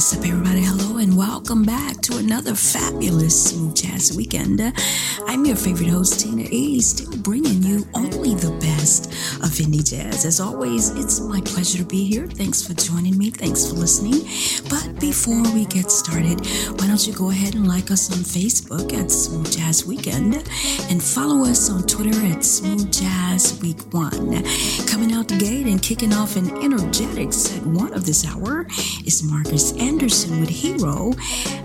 What's up, everybody? Hello, and welcome back to another fabulous Smooth Jazz Weekend. I'm your favorite host, Tina E, still bringing you only the best of indie jazz. As always, it's my pleasure to be here. Thanks for joining me. Thanks for listening. But before we get started, why don't you go ahead and like us on Facebook at Smooth Jazz Weekend and follow us on Twitter at Smooth Jazz Week One. Coming out the gate and kicking off an energetic set one of this hour is Marcus Anderson with Hero,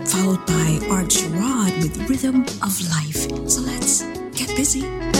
followed by Art Gerard with Rhythm of Life. So let's get busy.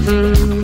Mm-hmm.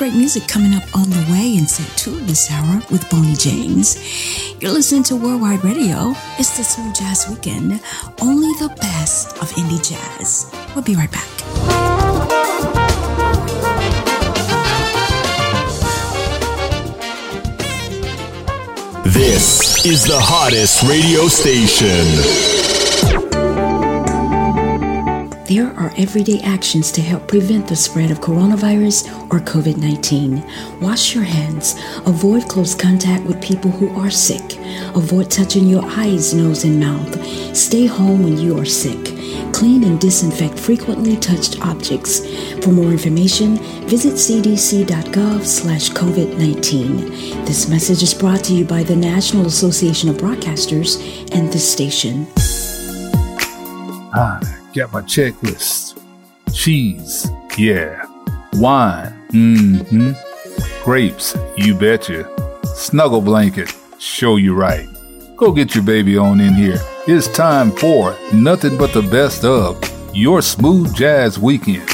Great music coming up on the way in set two of this hour with Boney James. You're listening to Worldwide Radio. It's the Smooth Jazz Weekend, only the best of indie jazz. We'll be right back. This is the hottest radio station. There are everyday actions to help prevent the spread of coronavirus or COVID 19. Wash your hands. Avoid close contact with people who are sick. Avoid touching your eyes, nose, and mouth. Stay home when you are sick. Clean and disinfect frequently touched objects. For more information, visit cdc.gov slash COVID-19. This message is brought to you by the National Association of Broadcasters and this station. Hi. Got my checklist. Cheese, yeah. Wine, mm-hmm. Grapes, you betcha. Snuggle blanket, show you right. Go get your baby on in here. It's time for nothing but the best of your smooth jazz weekend.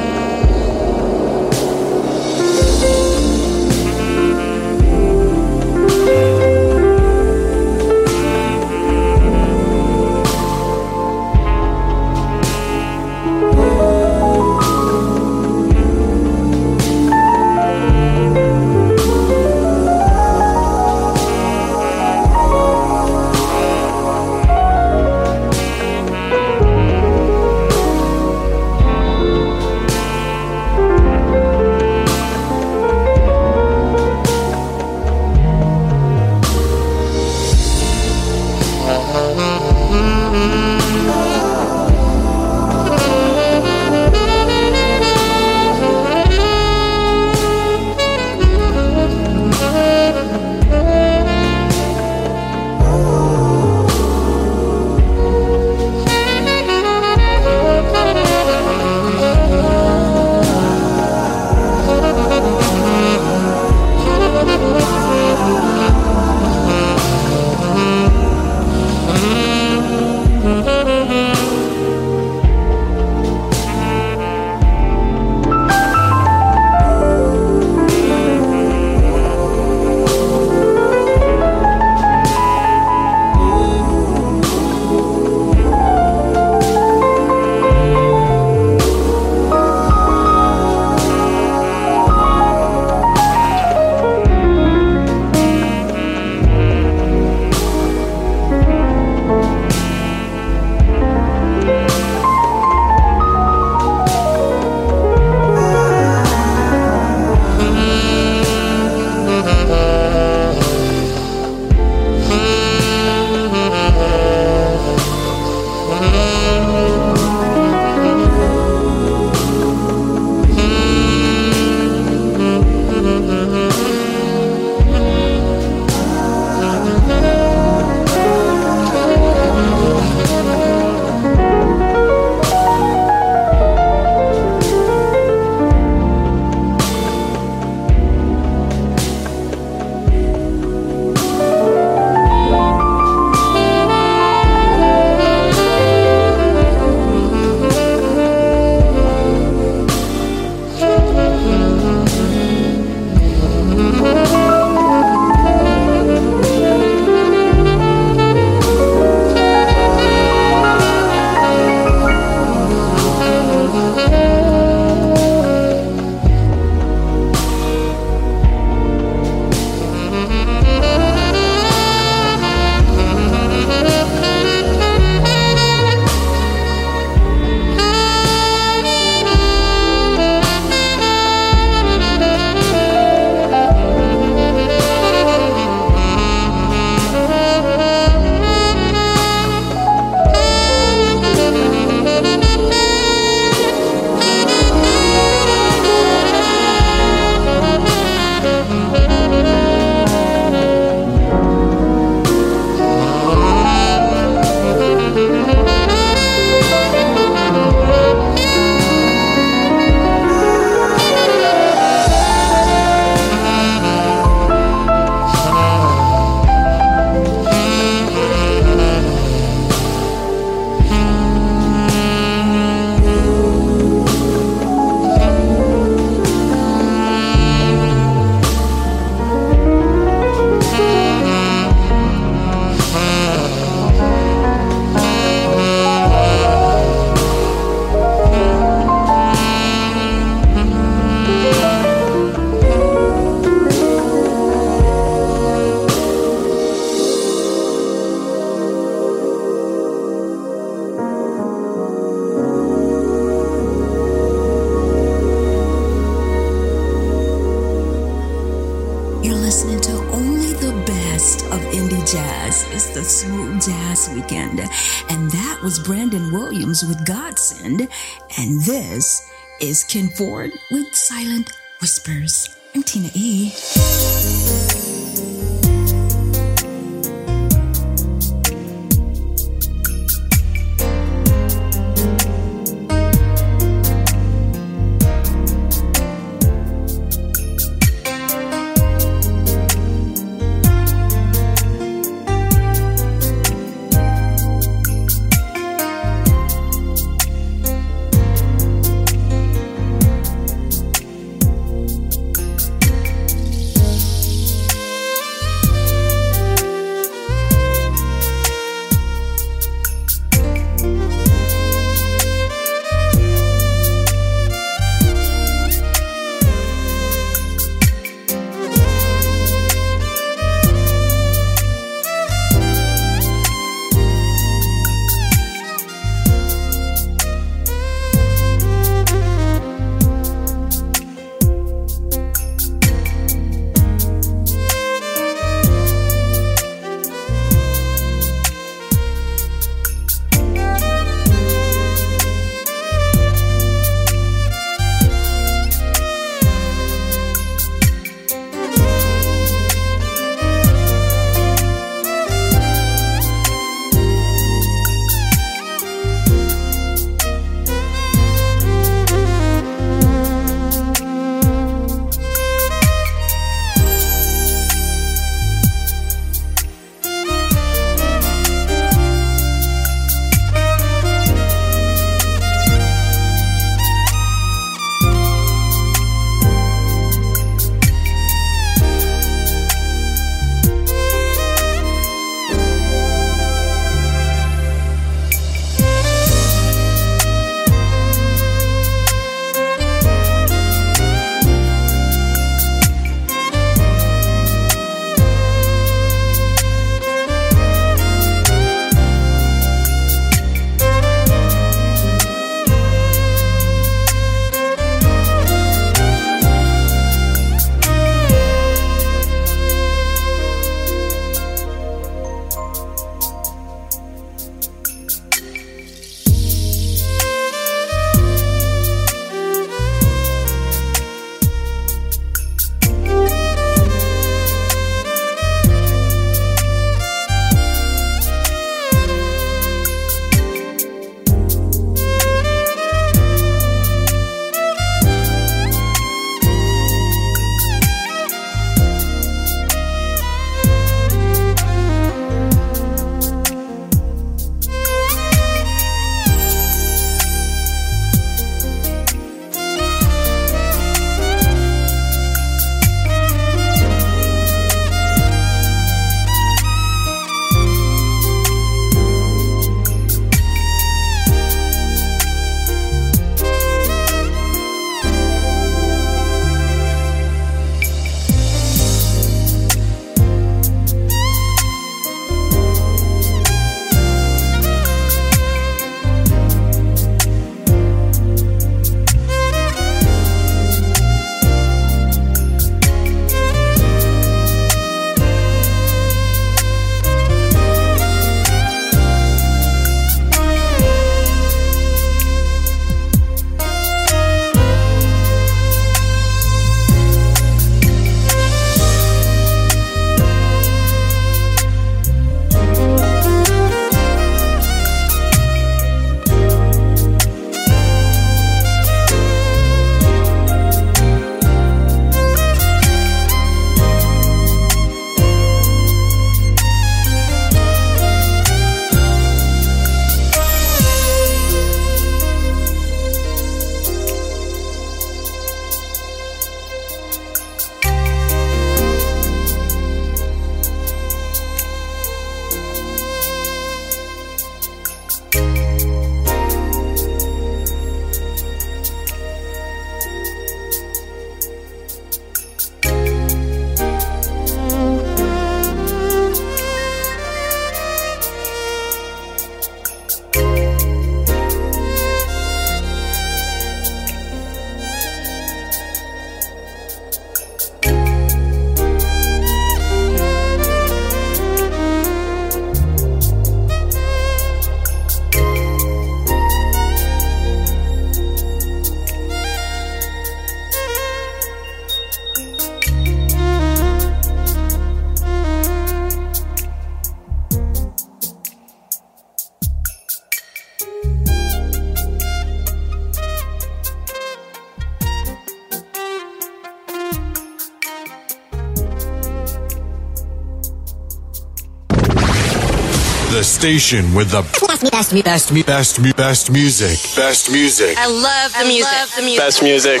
Station with the best, best, best, best, best music. Best music. I love the I music. Love the music. Best music.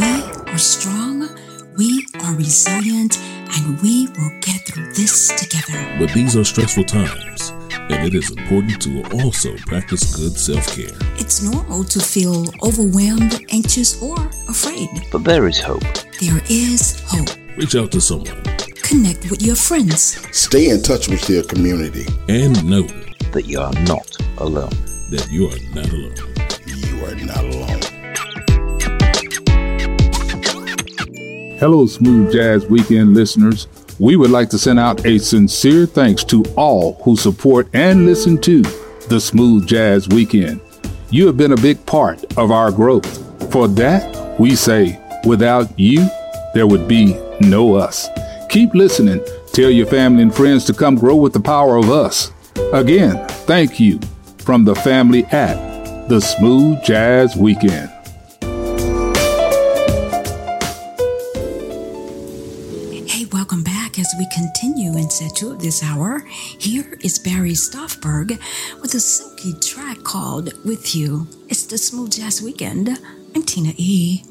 We are strong, we are resilient, and we will get through this together. But these are stressful times and it is important to also practice good self care. It's normal to feel overwhelmed, anxious, or afraid. But there is hope. There is hope. Reach out to someone. Connect with your friends. Stay in touch with your community. And know that you are not alone. That you are not alone. You are not alone. Hello, Smooth Jazz Weekend listeners we would like to send out a sincere thanks to all who support and listen to the Smooth Jazz Weekend. You have been a big part of our growth. For that, we say, without you, there would be no us. Keep listening. Tell your family and friends to come grow with the power of us. Again, thank you from the family at the Smooth Jazz Weekend. Hey, welcome back as we continue in set two of this hour, here is Barry Stoffberg with a silky track called With You. It's the Smooth Jazz Weekend. I'm Tina E.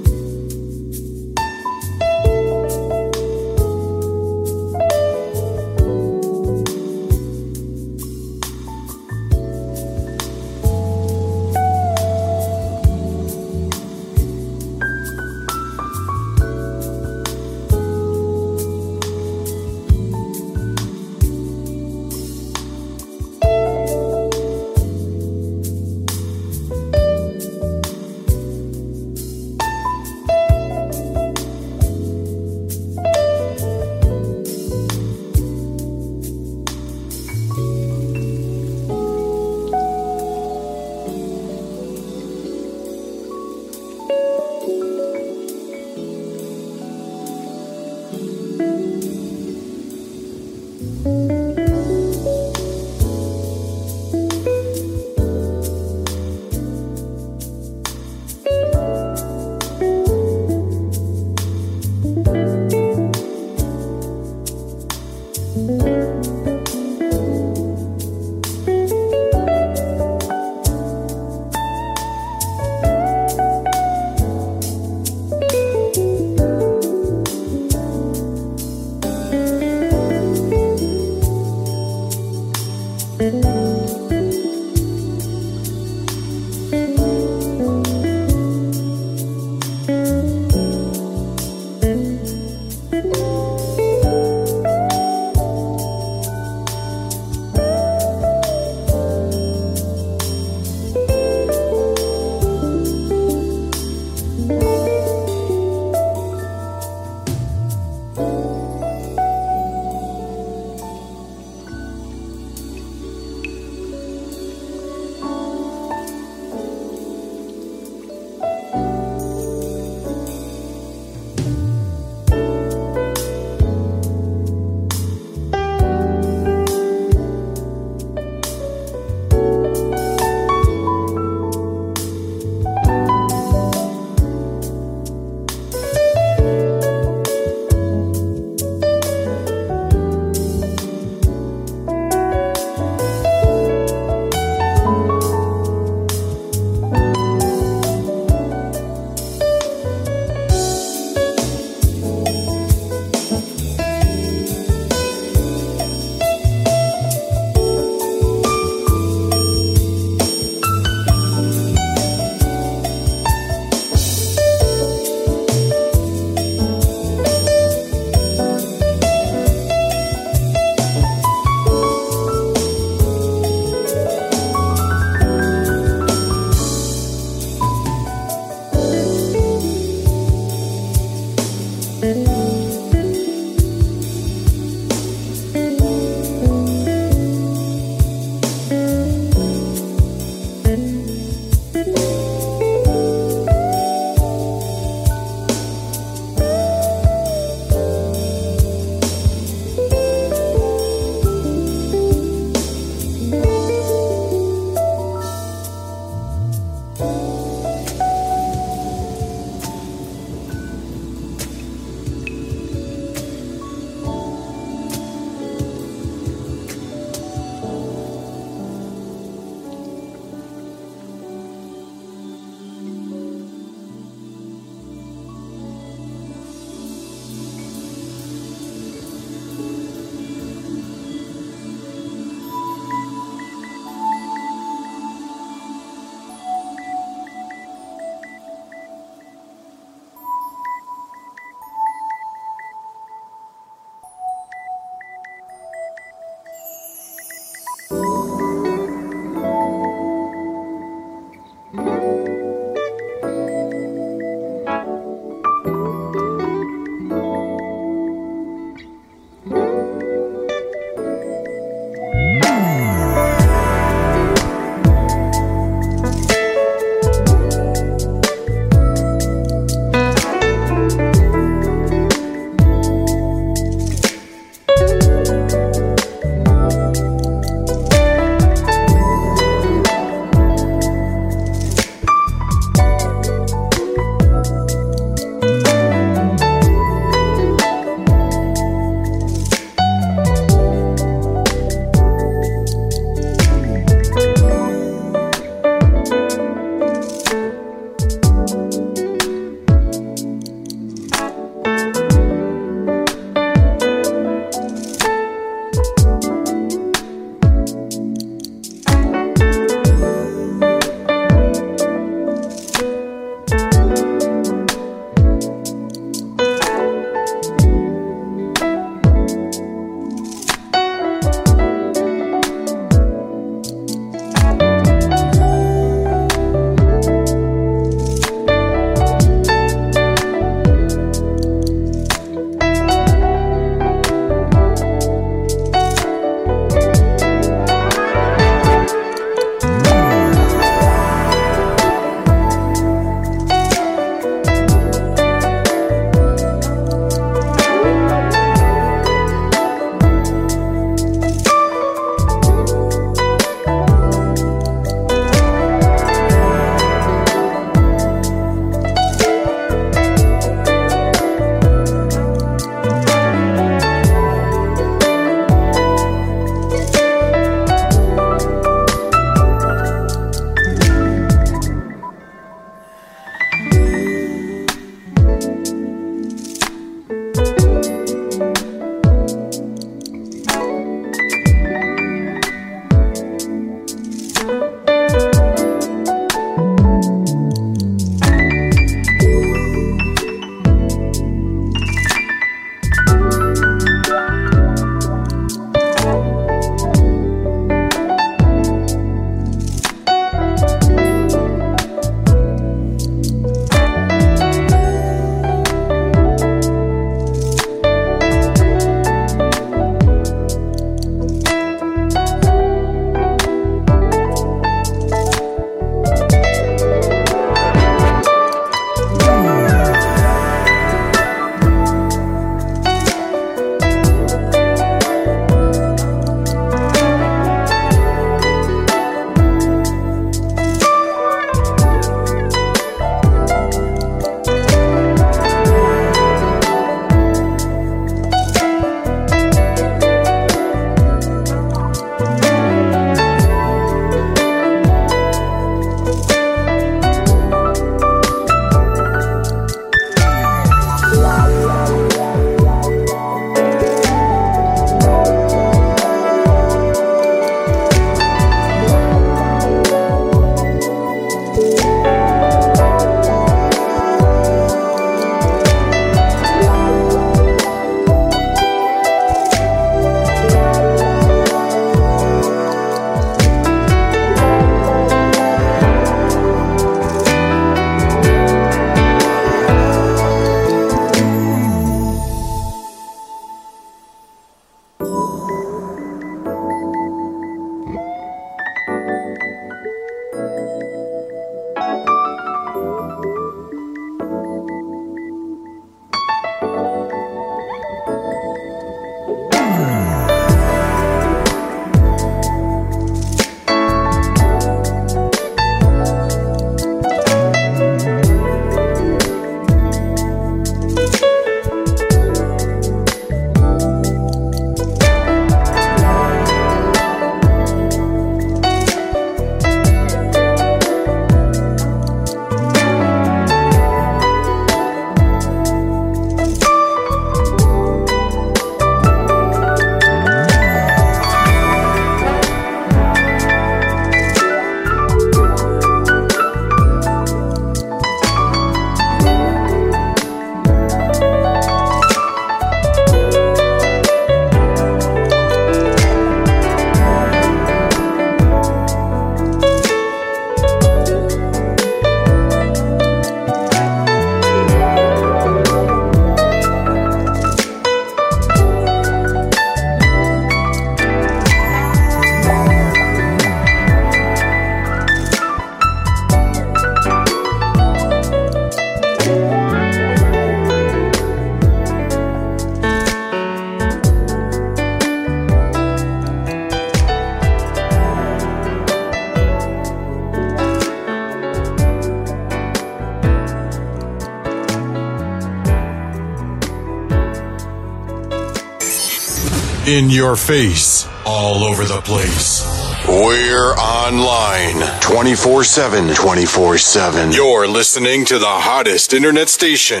in your face, all over the place. We're online 24 7. 24 7. You're listening to the hottest internet station.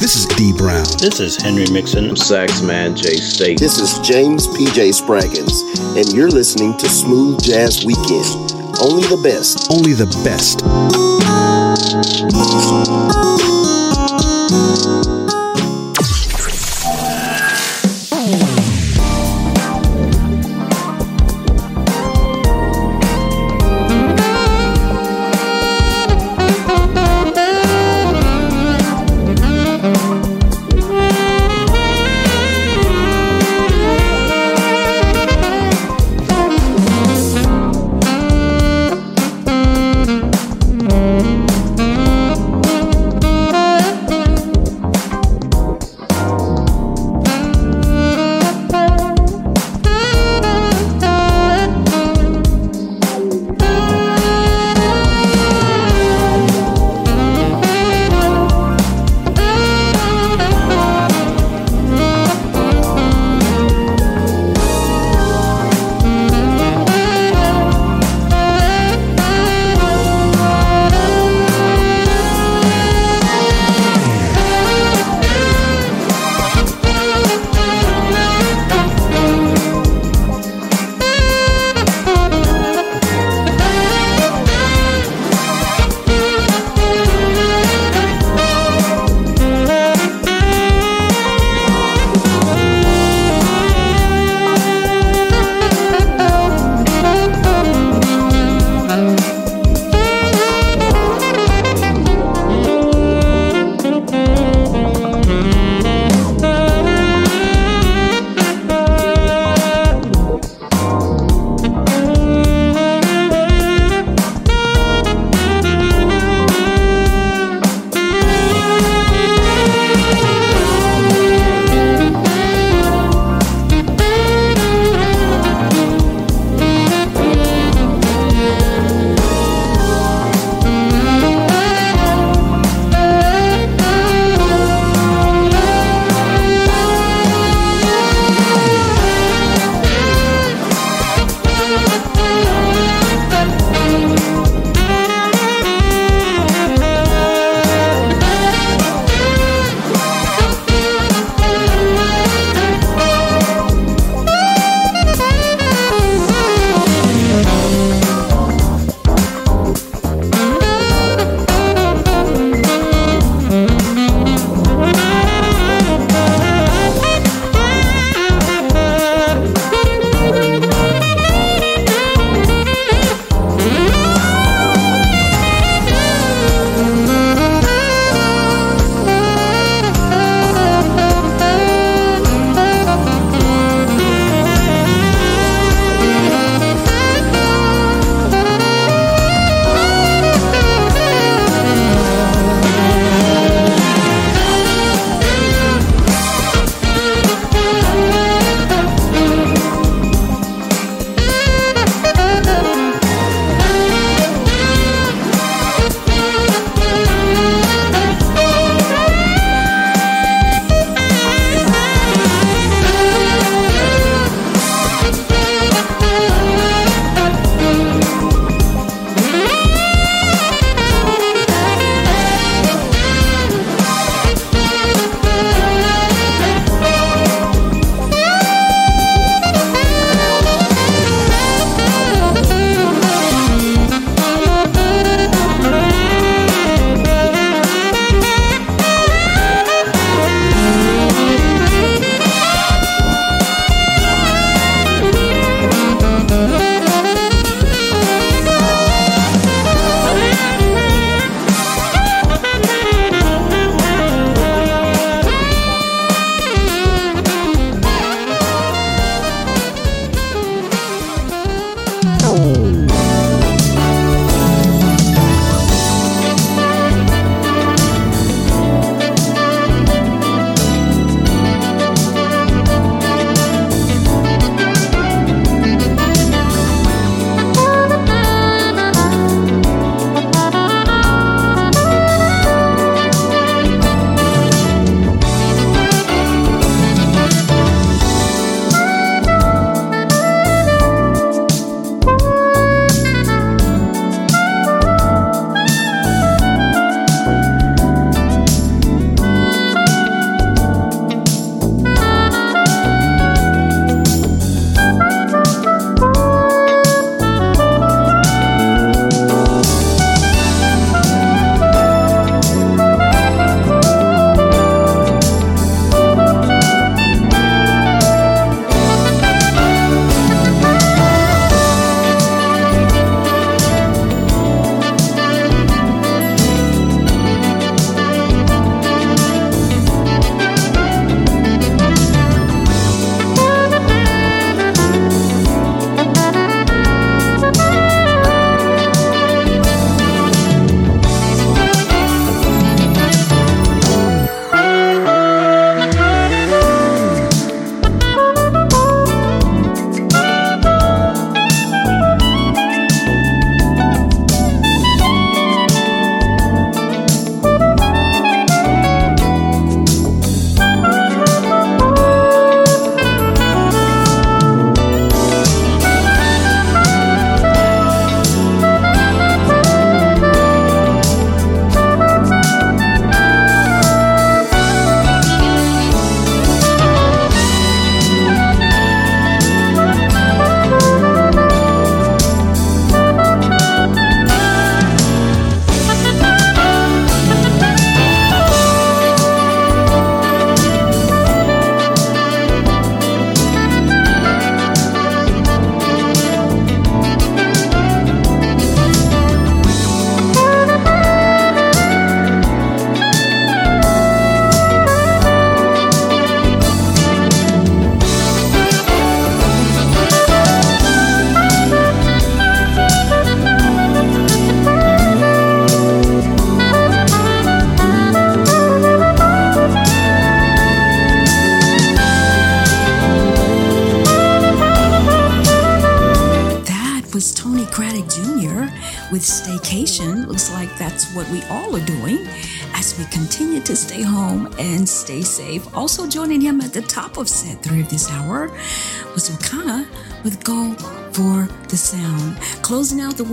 This is D Brown. This is Henry Mixon. Saxman J State. This is James PJ Spraggins, and you're listening to Smooth Jazz Weekend. Only the best. Only the best.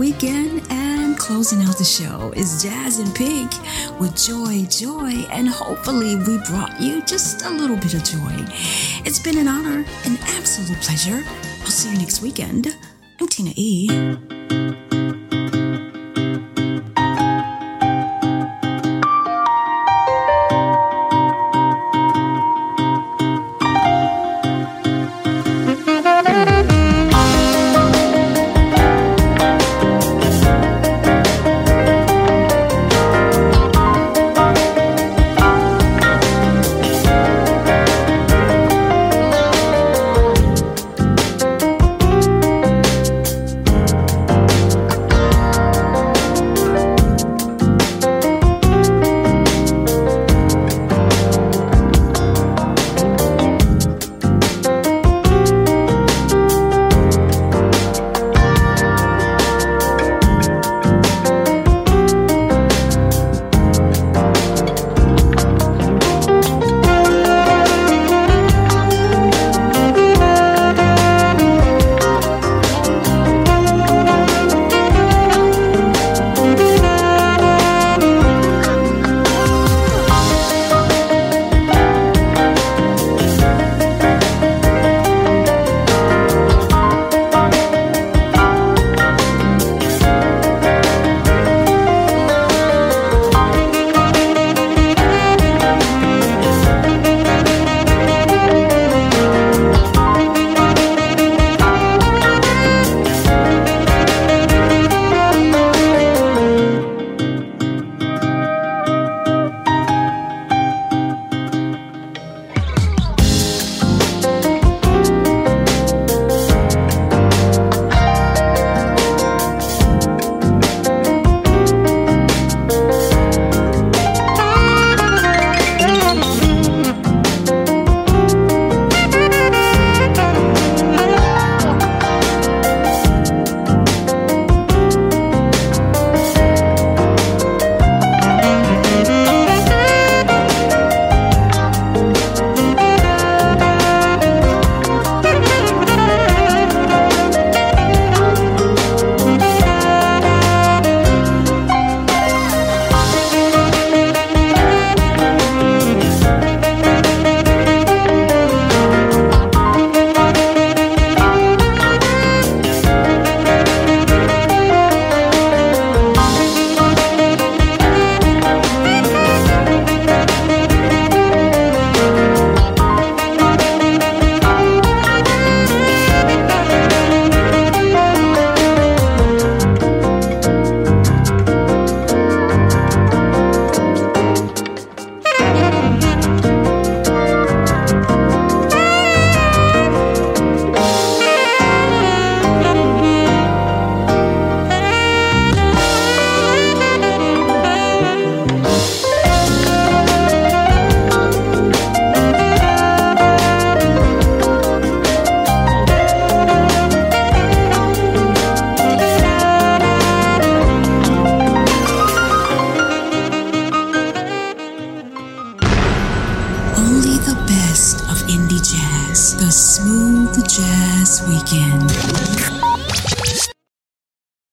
Weekend and closing out the show is Jazz in Pink with Joy, Joy, and hopefully we brought you just a little bit of joy. It's been an honor, an absolute pleasure. I'll see you next weekend. I'm Tina E.